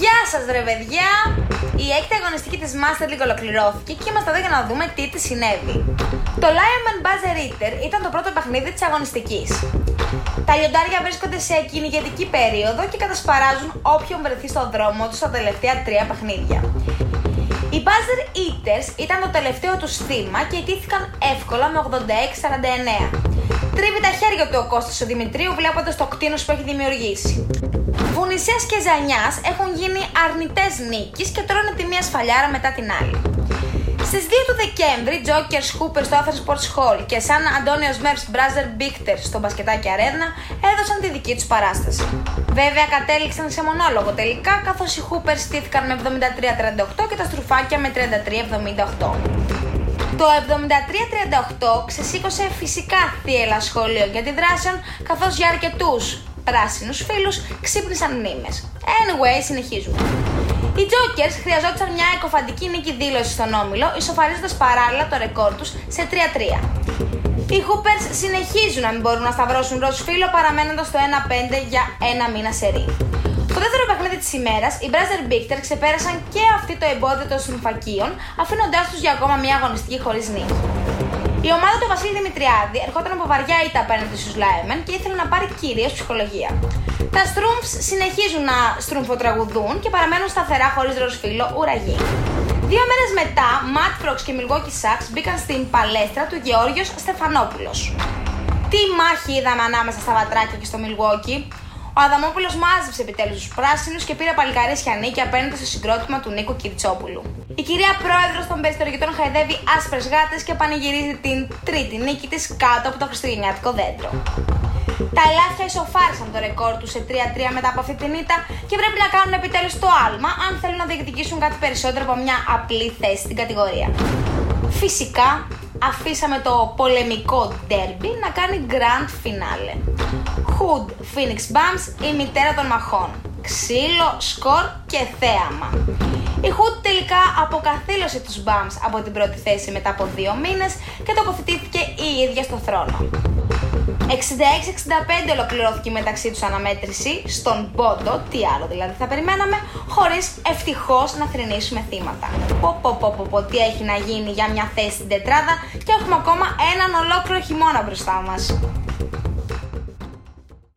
Γεια σας ρε παιδιά! Η έκτη αγωνιστική της Master League ολοκληρώθηκε και είμαστε εδώ για να δούμε τι της συνέβη. Το Lionman Buzzer Eater ήταν το πρώτο παιχνίδι της αγωνιστικής. Τα λιοντάρια βρίσκονται σε κυνηγετική περίοδο και κατασπαράζουν όποιον βρεθεί στον δρόμο τους στα τελευταία τρία παιχνίδια. Οι Buzzer Eaters ήταν το τελευταίο τους θύμα και ιτήθηκαν εύκολα με 86-49. Τρίβει τα χέρια του ο Κώστας ο Δημητρίου βλέποντας το κτίνος που έχει δημιουργήσει. Βουνισές και Ζανιάς έχουν γίνει αρνητές νίκης και τρώνε τη μία σφαλιάρα μετά την άλλη. Στις 2 του Δεκέμβρη, Jokers Hooper στο Athens Sports Hall και Σαν Αντώνιος Μέρφ Μπράζερ Μπίχτερ στο μπασκετάκι Αρένα έδωσαν τη δική τους παράσταση. Βέβαια, κατέληξαν σε μονόλογο τελικά, καθώς οι Hoopers στήθηκαν με 73-38 και τα στρουφάκια με 33-78. Το 73-38 ξεσήκωσε φυσικά θύελα σχόλιο για τη δράσεων, καθώς για αρκετούς πράσινους φίλους ξύπνησαν μνήμες. Anyway, συνεχίζουμε. Οι Jokers χρειαζόταν μια εκοφαντική νίκη δήλωσης στον όμιλο, ισοφαρίζοντας παράλληλα το ρεκόρ τους σε 3-3. Οι Hoopers συνεχίζουν να μην μπορούν να σταυρώσουν ροζ φίλο παραμένοντας στο 1-5 για ένα μήνα σε ρί. Το δεύτερο παιχνίδι της ημέρας, οι Μπράζερ Bigter ξεπέρασαν και αυτή το εμπόδιο των συμφακίων, αφήνοντάς τους για ακόμα μια αγωνιστική χωρίς νίκη. Η ομάδα του Βασίλη Δημητριάδη ερχόταν από βαριά ήττα απέναντι στους Λάιμεν και ήθελε να πάρει κυρίως ψυχολογία. Τα Στρούμφ συνεχίζουν να στρουμφοτραγουδούν και παραμένουν σταθερά χωρίς ροσφύλλο ουραγή. Δύο μέρες μετά, Ματ Φρόξ και Μιλγόκι Σάξ μπήκαν στην παλέστρα του Γεώργιος Στεφανόπουλος. Τι μάχη είδαμε ανάμεσα στα βατράκια και στο Μιλγόκι; Ο Αδαμόπουλος μάζεψε επιτέλους τους πράσινους και πήρε παλικαρίσια νίκη απέναντι στο συγκρότημα του Νίκο Κυριτσόπουλου. Η κυρία Πρόεδρος των Περιστοργητών χαϊδεύει άσπρες γάτες και πανηγυρίζει την τρίτη νίκη της κάτω από το Χριστουγεννιάτικο δέντρο. Τα ελάχιστα ισοφάρισαν το ρεκόρ τους σε 3-3 μετά από αυτή την ήττα και πρέπει να κάνουν επιτέλους το άλμα αν θέλουν να διεκδικήσουν κάτι περισσότερο από μια απλή θέση στην κατηγορία. Φυσικά, αφήσαμε το πολεμικό derby να κάνει grand finale. Hood Phoenix Bums, η μητέρα των μαχών. Ξύλο, σκορ και θέαμα. Η Hood τελικά αποκαθήλωσε τους Bums από την πρώτη θέση μετά από δύο μήνες και τοποθετήθηκε η ίδια στο θρόνο. 66-65 ολοκληρώθηκε η μεταξύ τους αναμέτρηση στον πόντο, τι άλλο δηλαδή θα περιμέναμε, χωρίς ευτυχώς να θρυνήσουμε θύματα. Πω, πω, πω, πω, πω, τι έχει να γίνει για μια θέση στην τετράδα και έχουμε ακόμα έναν ολόκληρο χειμώνα μπροστά μας.